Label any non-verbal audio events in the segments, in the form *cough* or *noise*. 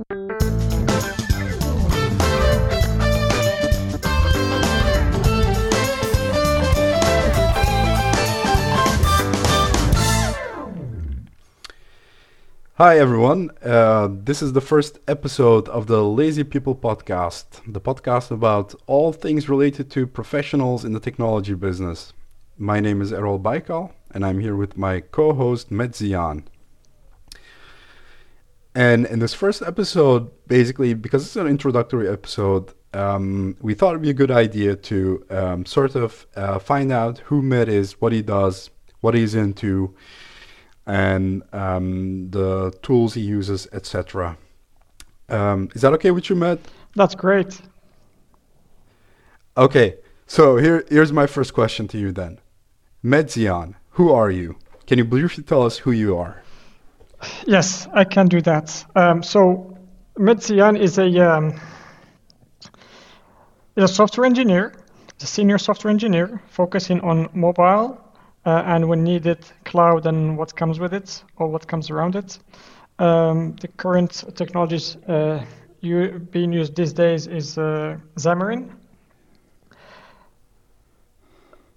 Hi, everyone. Uh, this is the first episode of the Lazy People podcast, the podcast about all things related to professionals in the technology business. My name is Errol Baikal, and I'm here with my co host, Medzian. And in this first episode, basically, because it's an introductory episode, um, we thought it'd be a good idea to um, sort of uh, find out who Med is, what he does, what he's into, and um, the tools he uses, etc. Um, is that okay with you, Matt? That's great. Okay, so here, here's my first question to you then. Medzian, who are you? Can you briefly tell us who you are? Yes, I can do that. Um, so, Medzian is a, um, a software engineer, a senior software engineer focusing on mobile uh, and when needed, cloud and what comes with it or what comes around it. Um, the current technologies uh, you, being used these days is uh, Xamarin.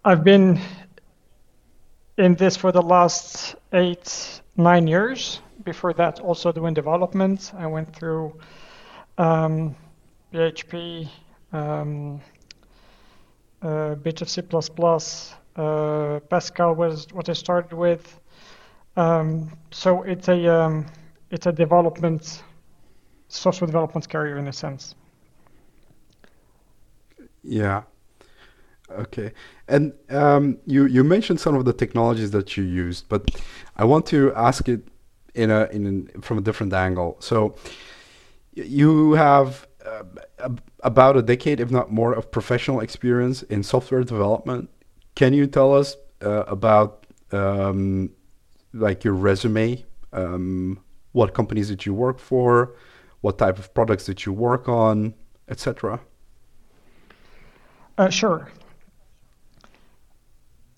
I've been in this for the last eight, nine years. Before that, also doing development. I went through um, PHP, um, a bit of C++, uh, Pascal was what I started with. Um, so it's a um, it's a development software development career in a sense. Yeah. Okay. And um, you you mentioned some of the technologies that you used, but I want to ask it in a in from a different angle. So you have uh, about a decade, if not more, of professional experience in software development. Can you tell us uh, about um, like your resume? Um, what companies did you work for? What type of products did you work on, etc.? Uh, sure.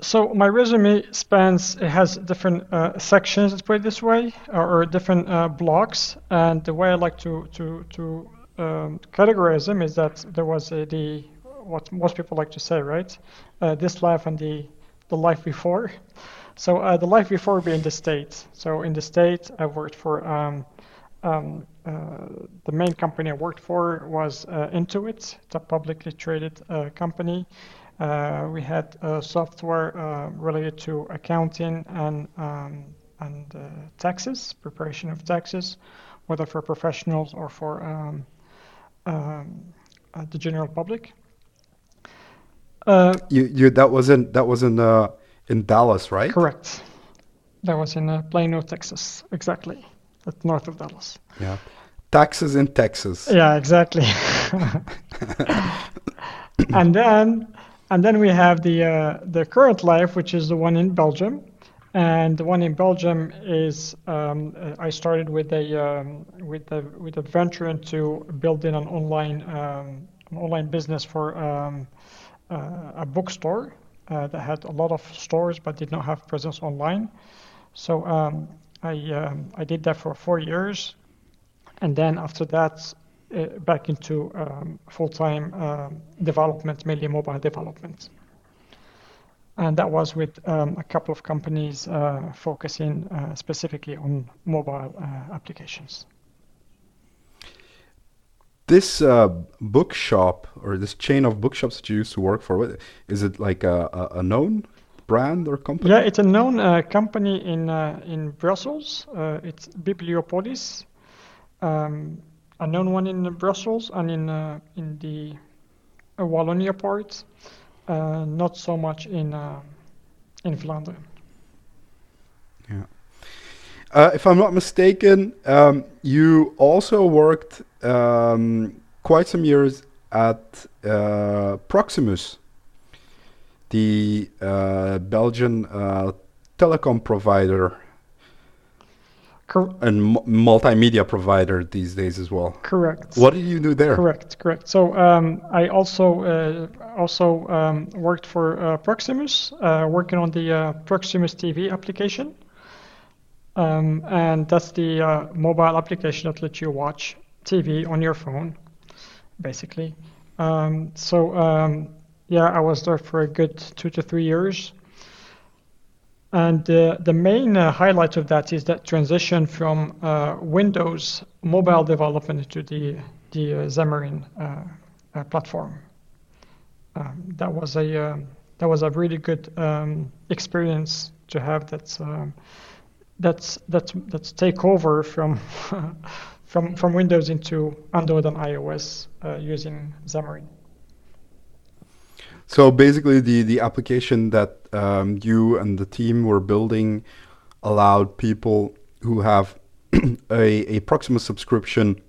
So my resume spans, it has different uh, sections, let's put it this way, or, or different uh, blocks. And the way I like to, to, to um, categorize them is that there was a, the what most people like to say, right? Uh, this life and the the life before. So uh, the life before being the state. So in the state, I worked for um, um, uh, the main company I worked for was uh, Intuit. It's a publicly traded uh, company. Uh, we had software related to accounting and um, and taxes, preparation of taxes, whether for professionals or for um, um, the general public. Uh, you, you that was in that was in uh, in Dallas, right? Correct. That was in uh, Plano, Texas, exactly, at north of Dallas. Yeah, taxes in Texas. Yeah, exactly. *laughs* *laughs* and then and then we have the uh, the current life, which is the one in Belgium. And the one in Belgium is um, I started with a um, with a with a venture into building an online um, an online business for um, uh, a bookstore uh, that had a lot of stores but did not have presence online. So um, I um, I did that for four years, and then after that, back into um, full-time uh, development, mainly mobile development. And that was with um, a couple of companies uh, focusing uh, specifically on mobile applications this uh, bookshop or this chain of bookshops that you used to work for, is it like a, a, a known brand or company? Yeah, it's a known uh, company in uh, in Brussels. Uh, it's Bibliopolis, um, a known one in Brussels and in uh, in the uh, Wallonia part. not so much in in Flanders. Yeah. Uh, if I'm not mistaken, um, you also worked um, quite some years at uh, Proximus, the uh, Belgian uh, telecom provider Cor- and multimedia provider these days as well. Correct. What did you do there? Correct, correct. So um, I also uh, also um, worked for uh, Proximus, uh, working on the uh, Proximus TV application. Um, and that's the uh, mobile application that lets you watch TV on your phone, basically. Um, so um, yeah, I was there for a good two to three years. And uh, the main uh, highlight of that is that transition from uh, Windows mobile development to the the uh, Xamarin uh, uh, platform. Um, that was a that was a really good um, experience to have. That's um, that's that's that's take over from *laughs* from from Windows into Android and iOS using Xamarin. So basically, the the application that um, you and the team were building allowed people who have *clears throat* a, a Proximus subscription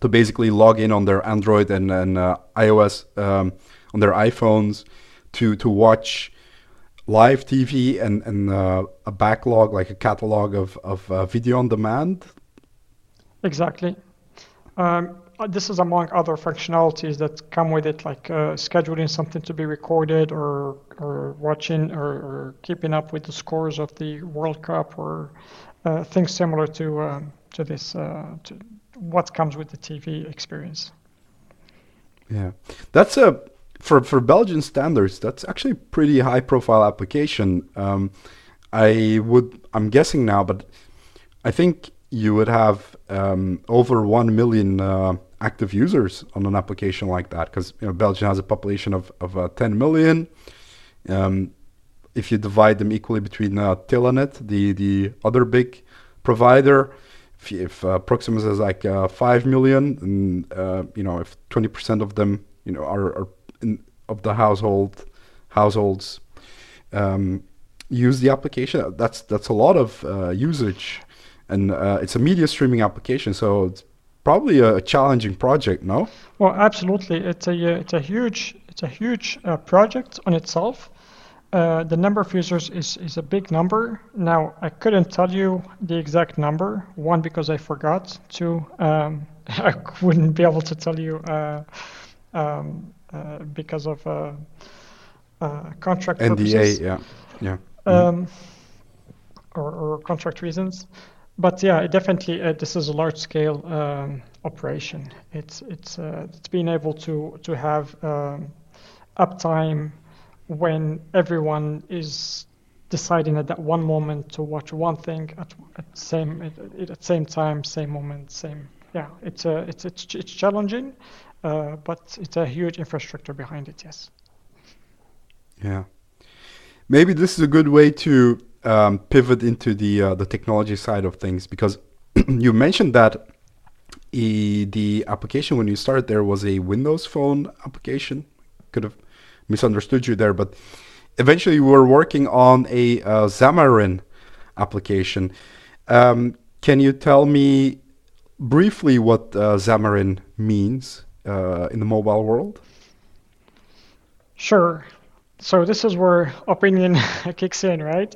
to basically log in on their Android and, and uh, iOS um, on their iPhones to to watch live TV and and uh, a backlog like a catalog of of uh, video on demand. Exactly. Um, this is among other functionalities that come with it, like uh, scheduling something to be recorded, or or watching, or, or, keeping up with the scores of the World Cup, or uh, things similar to um, to this uh, to what comes with the TV experience. Yeah, that's a for for Belgian standards. That's actually a pretty high profile application. Um, I would I'm guessing now, but I think you would have um, over one million uh, active users on an application like that because you know Belgium has a population of of uh, 10 million. Um, if you divide them equally between uh, Telenet, the the other big provider, if, if uh, Proximus is like uh, 5 million, and uh, you know if 20% of them you know are, are in, of the household households um, use the application, that's that's a lot of uh, usage and it's a media streaming application, so probably a, challenging project. No? Well, absolutely. It's a uh, it's a huge it's a huge uh, project on itself. Uh, the number of users is, is a big number. Now, I couldn't tell you the exact number. One, because I forgot. Two, um, *laughs* I wouldn't be able to tell you uh, um, uh, because of uh, uh, contract NDA, purposes. yeah, yeah. Um, or, or contract reasons but yeah, definitely uh, this is a large scale um, operation. It's it's uh, it's being able to to have um, uptime when everyone is deciding at that one moment to watch one thing at, at same at, at same time, same moment, same. Yeah, it's a it's it's it's challenging, uh, but it's a huge infrastructure behind it. Yes. Yeah. Maybe this is a good way to um, pivot into the uh, the technology side of things because *clears throat* you mentioned that e, the application when you started there was a Windows Phone application. Could have misunderstood you there, but eventually you were working on a uh, Xamarin application. Um, can you tell me briefly what uh, Xamarin means uh, in the mobile world? Sure so this is where opinion *laughs* kicks in, right?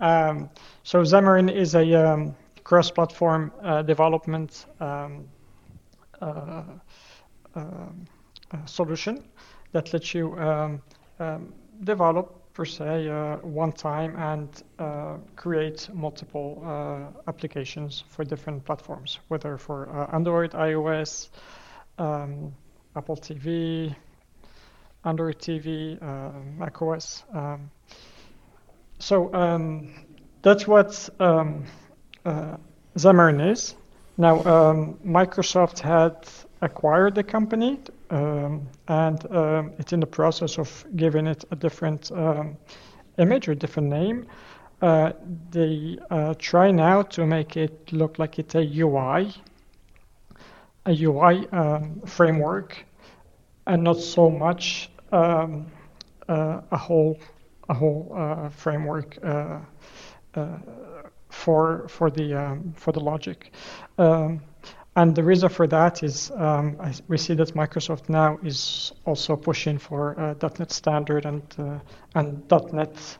Um, so Xamarin is a um, cross-platform uh, development um, uh, uh, solution that lets you um, um, develop per se uh, one time and uh, create multiple uh, applications for different platforms, whether for Android, iOS, um, Apple TV, Android TV, uh, macOS. Um, so um, that's what um, uh, Xamarin is. Now, um, Microsoft had acquired the company, um, and um, it's in the process of giving it a different um, image or different name. Uh, they uh, try now to make it look like it's a UI, a UI framework and not so much um, uh, a whole a whole uh, framework uh, uh, for for the um, for the logic. Um, and the reason for that is um, I, we see that Microsoft now is also pushing for uh, .NET Standard and uh, and .NET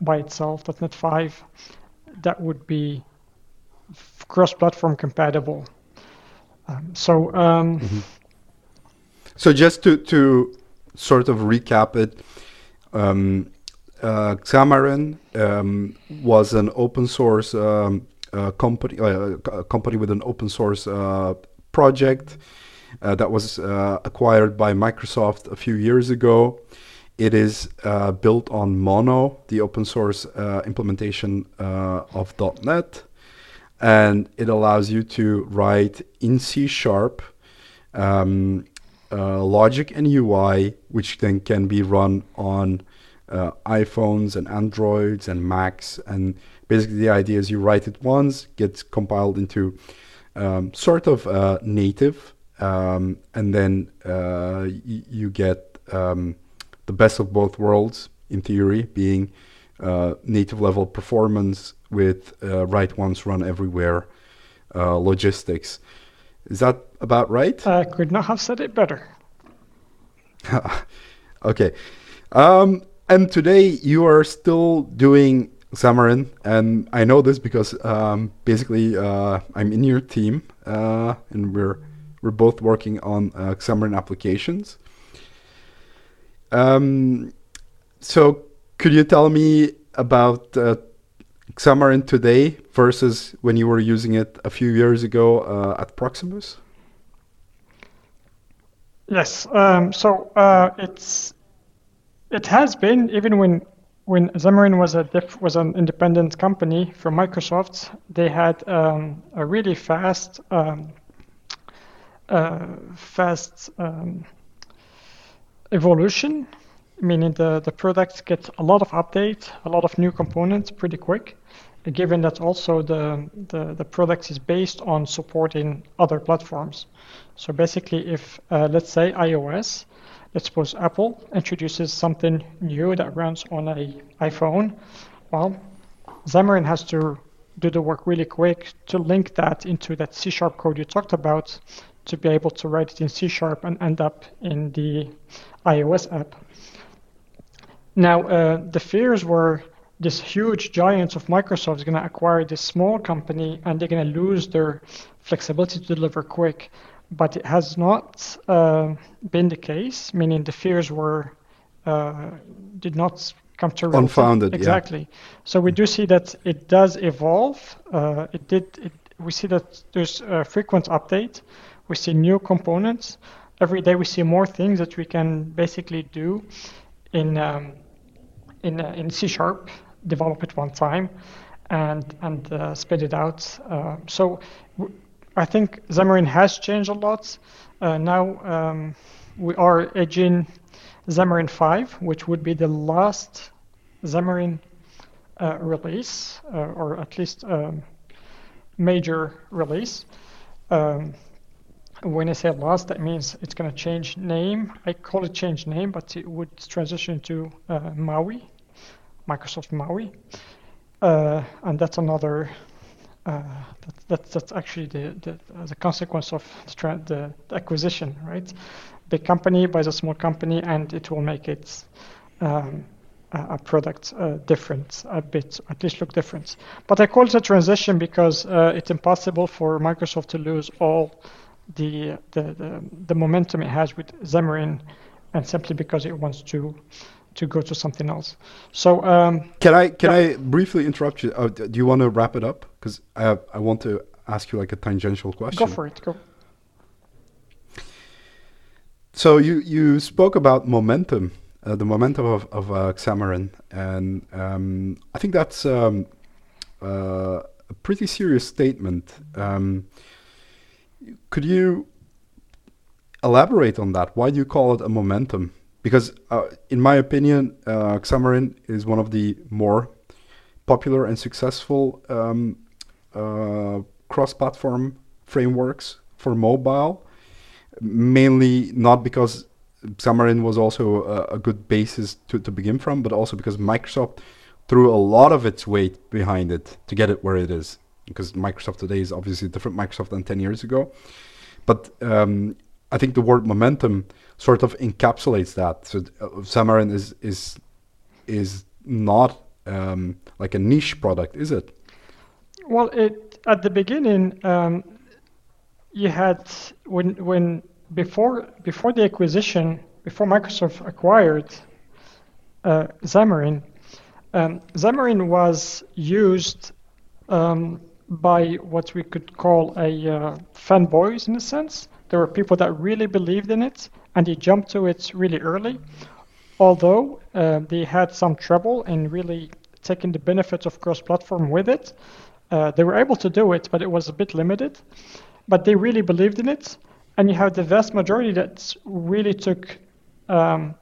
by itself, .NET 5, that would be cross-platform compatible. Um, so. Um, mm-hmm. So just to to sort of recap it, um, uh, Xamarin um, was an open source um, uh, company, uh, a company with an open source uh, project uh, that was uh, acquired by Microsoft a few years ago. It is built on Mono, the open source implementation of .NET, and it allows you to write in C Sharp um, logic and UI, which then can be run on uh, iPhones and Androids and Macs. And basically, the idea is you write it once, gets compiled into um, sort of uh, native, um, and then y- you get um, the best of both worlds in theory, being uh, native level performance with uh, write once, run everywhere uh, logistics. Is that about right? I could not have said it better. *laughs* okay. Um, and today you are still doing Xamarin, and I know this because um, basically uh, I'm in your team, uh, and we're we're both working on uh, Xamarin applications. Um, so could you tell me about uh, Xamarin today versus when you were using it a few years ago uh, at Proximus? Yes. Um, so uh, it's it has been even when when Xamarin was a diff, was an independent company from Microsoft. They had um, a really fast um, uh, fast um, evolution, meaning the, the product gets a lot of updates, a lot of new components pretty quick, given that also the, the, the product is based on supporting other platforms. So basically, if uh, let's say iOS, let's suppose Apple introduces something new that runs on a iPhone, well, Xamarin has to do the work really quick to link that into that C sharp code you talked about to be able to write it in C sharp and end up in the iOS app. Now, uh, the fears were this huge giant of Microsoft is going to acquire this small company and they're going to lose their flexibility to deliver quick. But it has not uh, been the case, meaning the fears were uh, did not come to reality. Unfounded, exactly. Yeah. So we do see that it does evolve. Uh, it did. It, we see that there's a frequent update. We see new components every day. We see more things that we can basically do in um, in uh, in C sharp, develop it one time, and and uh, spit it out. Uh, so I think Xamarin has changed a lot. Uh, now um, we are edging Xamarin 5, which would be the last Xamarin uh, release, uh, or at least um, major release. Um, when I say last, that means it's going to change name. I call it change name, but it would transition to uh, MAUI, Microsoft MAUI. Uh, and that's another, uh, that, that, that's actually the, the, the consequence of the, the, acquisition, right? Big company buys a small company and it will make it um, a, product uh, different, a bit, at least look different. But I call it a transition because uh, it's impossible for Microsoft to lose all the, the, the, the momentum it has with Xamarin and simply because it wants to to go to something else. So um, can I can yeah. I briefly interrupt you? Uh, do you want to wrap it up? Because I I want to ask you like a tangential question. Go for it. Go. So you you spoke about momentum, uh, the momentum of of uh, Xamarin, and um, I think that's um, uh, a pretty serious statement. Um, could you elaborate on that? Why do you call it a momentum? Because, uh, in my opinion, uh, Xamarin is one of the more popular and successful um, uh, cross-platform frameworks for mobile. Mainly not because Xamarin was also a, a good basis to, to begin from, but also because Microsoft threw a lot of its weight behind it to get it where it is because Microsoft today is obviously a different Microsoft than 10 years ago. But um, I think the word momentum sort of encapsulates that. So uh, Xamarin is is is not um, like a niche product, is it? Well, it at the beginning um, you had when when before before the acquisition before Microsoft acquired uh, Xamarin, um, Xamarin was used um, by what we could call a uh, fanboys in a sense. There were people that really believed in it and they jumped to it really early. Although uh, they had some trouble in really taking the benefits of cross-platform with it, uh, they were able to do it, but it was a bit limited. But they really believed in it, and you have the vast majority that really took um,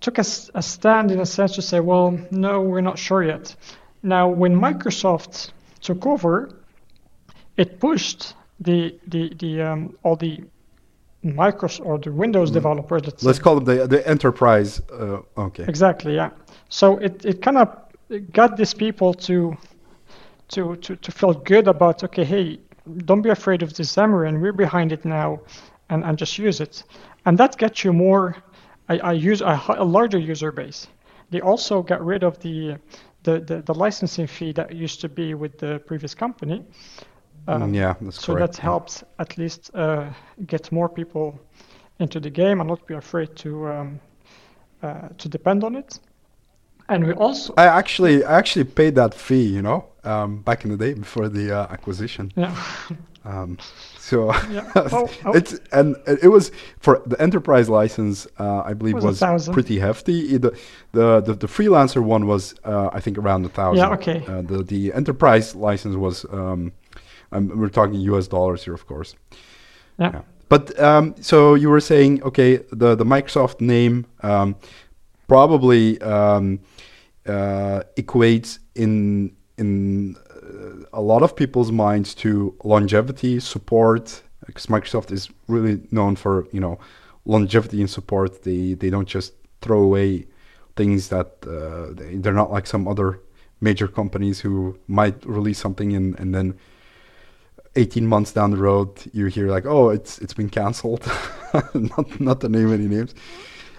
took a, a, stand in a sense to say, well, no, we're not sure yet. Now, when Microsoft took over, it pushed the the the um, all the Microsoft or the Windows mm. developers. Let's, Let's call them the the enterprise. Uh, okay. Exactly. Yeah. So it, it kind of got these people to to to to feel good about okay, hey, don't be afraid of this Xamarin. We're behind it now, and and just use it. And that gets you more. I, I use a, a larger user base. They also got rid of the the, the, the licensing fee that used to be with the previous company. Um, yeah, that's so correct. that helps at least uh, get more people into the game and not be afraid to um, uh, to depend on it. And we also I actually I actually paid that fee, you know, um, back in the day before the uh, acquisition. Yeah. *laughs* Um, so yeah. *laughs* oh, oh. it's and it was for the enterprise license. Uh, I believe was, was pretty hefty. The, the the the freelancer one was uh, I think around a thousand. Yeah. Okay. Uh, the the enterprise license was um, um, we're talking U.S. dollars here, of course. Yeah. yeah. But um, so you were saying, okay, the the Microsoft name um, probably um, uh, equates in in uh, a lot of people's minds to longevity, support, because Microsoft is really known for you know longevity and support. They they don't just throw away things that uh, they, they're not like some other major companies who might release something and, and then 18 months down the road you hear like oh it's it's been cancelled *laughs* not not to name any names.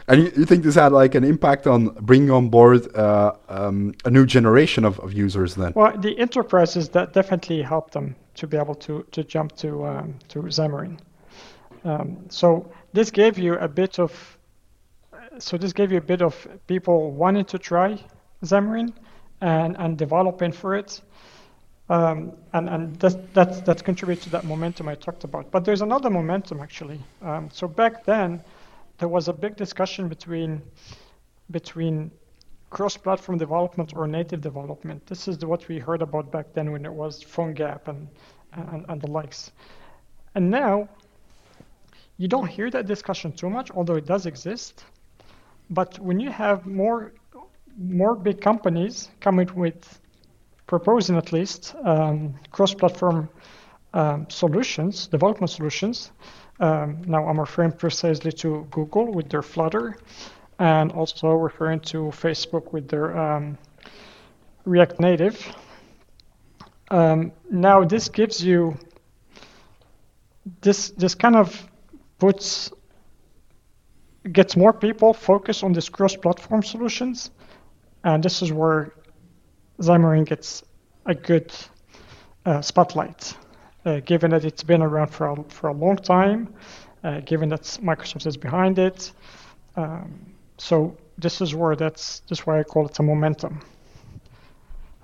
And you, you, think this had like an impact on bringing on board uh, um, a new generation of, of users then? Well the enterprises that definitely helped them to be able to to jump to um, to Xamarin. Um, so this gave you a bit of so this gave you a bit of people wanting to try Xamarin and and developing for it um, and and that, contributes to that momentum I talked about. But there's another momentum actually. Um, so back then, there was a big discussion between between cross-platform development or native development. This is what we heard about back then when it was PhoneGap and, and, and the likes. And now, you don't hear that discussion too much, although it does exist. But when you have more more big companies coming with proposing at least um, cross-platform um, solutions, development solutions. Um, now I'm referring precisely to Google with their Flutter, and also referring to Facebook with their um, React Native. Um, now this gives you this this kind of puts gets more people focused on these cross-platform solutions, and this is where Xamarin gets a good uh, spotlight, uh, given that it's been around for a, for a long time, uh, given that Microsoft is behind it. Um, so this is where that's just why I call it a momentum.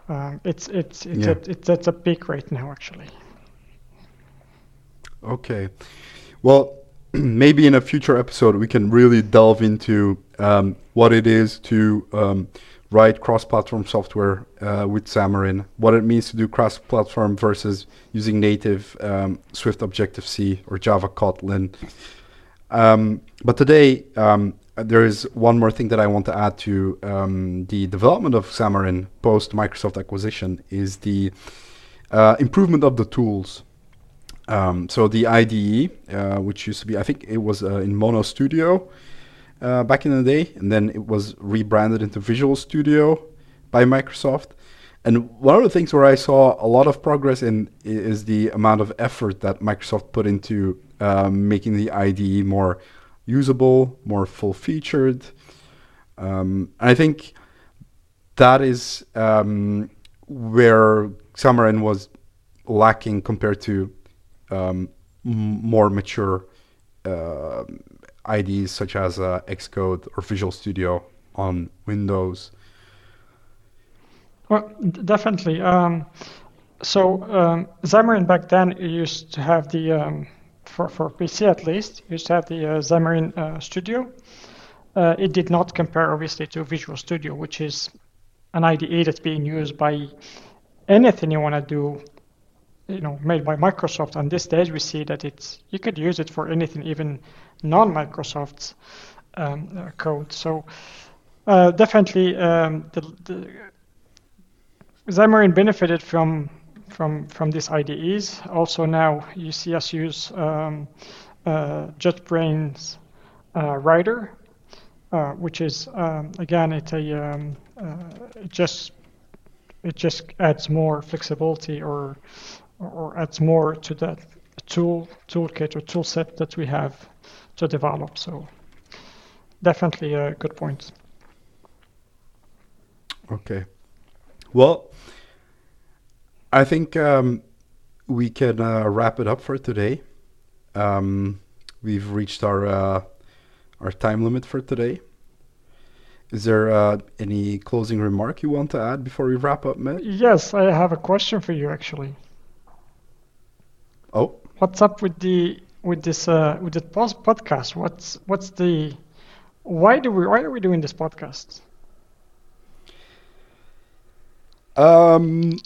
Um, it's it's it's, yeah. at, it's at a peak right now actually. Okay, well, *clears throat* maybe in a future episode we can really delve into um, what it is to um, write cross-platform software uh, with Xamarin, what it means to do cross-platform versus using native um, Swift Objective-C or Java Kotlin. Um, but today, um, there is one more thing that I want to add to um, the development of Xamarin post Microsoft acquisition is the uh, improvement of the tools. Um, so the IDE, uh, which used to be, I think it was uh, in Mono Studio, uh, back in the day, and then it was rebranded into Visual Studio by Microsoft. And one of the things where I saw a lot of progress in is the amount of effort that Microsoft put into um, making the IDE more usable, more full-featured. Um, and I think that is um, where Xamarin was lacking compared to um, more mature uh, IDEs such as uh, Xcode or Visual Studio on Windows? Well, definitely. Um, so um, Xamarin back then used to have the um, for for PC at least used to have the uh, Xamarin uh, Studio. Uh, it did not compare obviously to Visual Studio, which is an IDE that's being used by anything you want to do, you know, made by Microsoft. And these days we see that it's you could use it for anything, even non-Microsoft um, uh, code. So uh, definitely um, the, the Xamarin benefited from from from these IDEs. Also now you see us use um, uh, JetBrains uh, Rider, uh, which is um, again it's a um, uh, it just it just adds more flexibility or or adds more to that tool toolkit or tool set that we have to develop. So definitely a good point. Okay. Well, I think um, we can uh, wrap it up for today. Um, we've reached our uh, our time limit for today. Is there uh, any closing remark you want to add before we wrap up, Matt? Yes, I have a question for you actually. Oh, What's up with the with this uh, with the podcast? What's what's the why do we why are we doing this podcast? um,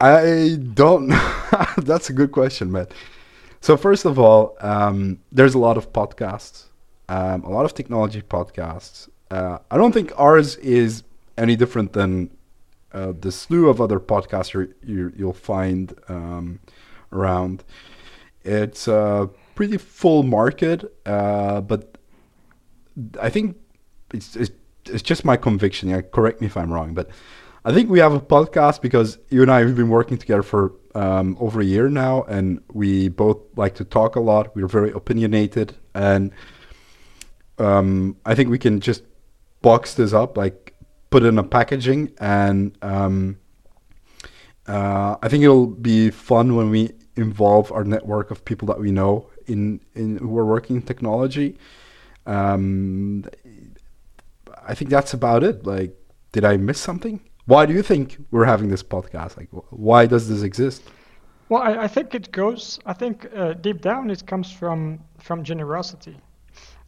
I don't. *laughs* That's a good question, Matt. So first of all, um, there's a lot of podcasts, um, a lot of technology podcasts. Uh, I don't think ours is any different than uh, the slew of other podcasts you, you, you'll find um, around. It's a pretty full market, uh, but I think it's, it's it's just my conviction. Yeah, correct me if I'm wrong, but I think we have a podcast because you and I have been working together for um, over a year now, and we both like to talk a lot. We're very opinionated, and um, I think we can just box this up, like put in a packaging, and um, uh, I think it'll be fun when we involve our network of people that we know in in who are working in technology. Um, I think that's about it. Like, did I miss something? Why do you think we're having this podcast? Like, why does this exist? Well, I, I think it goes. I think uh, deep down it comes from from generosity,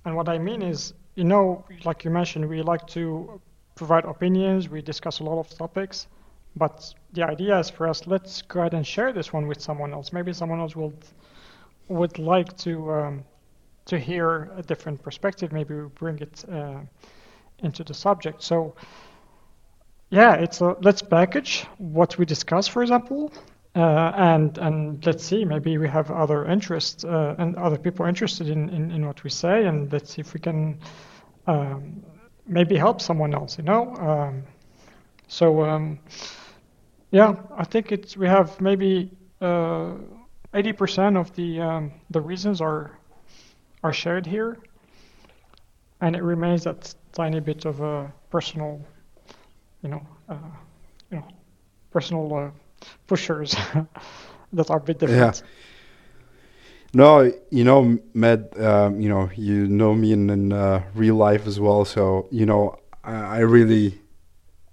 and what I mean is, you know, like you mentioned, we like to provide opinions. We discuss a lot of topics, but the idea is for us. Let's go ahead and share this one with someone else. Maybe someone else would would like to um, to hear a different perspective. Maybe we bring it uh, into the subject. So yeah, it's a, let's package what we discuss, for example, uh, and and let's see, maybe we have other interests uh, and other people interested in, in, in what we say, and let's see if we can um, maybe help someone else, you know. Um, so um, yeah, I think it's we have maybe uh, 80% of the um, the reasons are are shared here, and it remains that tiny bit of a personal you know, uh, you know, personal uh, pushers *laughs* that are a bit different. Yeah. No, you know, Med, um, you know, you know me in, in uh, real life as well. So, you know, I, I really,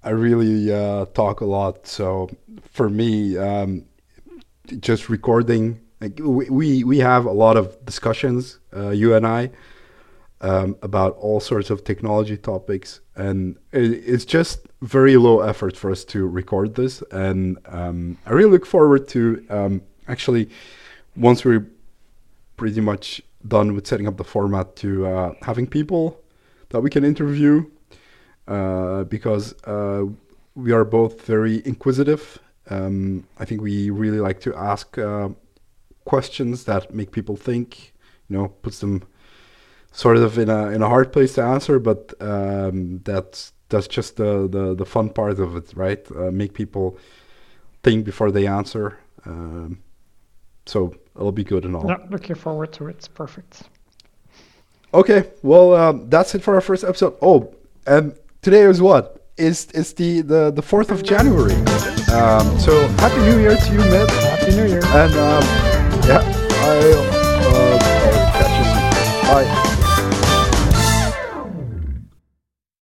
I really uh, talk a lot. So for me, um, just recording, like we, we, have a lot of discussions, uh, you and I, um, about all sorts of technology topics. And it, it's just very low effort for us to record this. And um, I really look forward to um, actually, once we're pretty much done with setting up the format, to uh, having people that we can interview because uh, we are both very inquisitive. Um, I think we really like to ask uh, questions that make people think, you know, puts them sort of in a in a hard place to answer, but um, that's that's just the, the the fun part of it, right? Uh, make people think before they answer. Um, so it'll be good and all. Yeah, looking forward to it. Perfect. Okay, well um, that's it for our first episode. Oh, and today is what? Is it's the the the fourth of January. Um, so happy New Year to you, Matt. Happy New Year. And um, yeah, I uh, I'll catch you soon. Bye.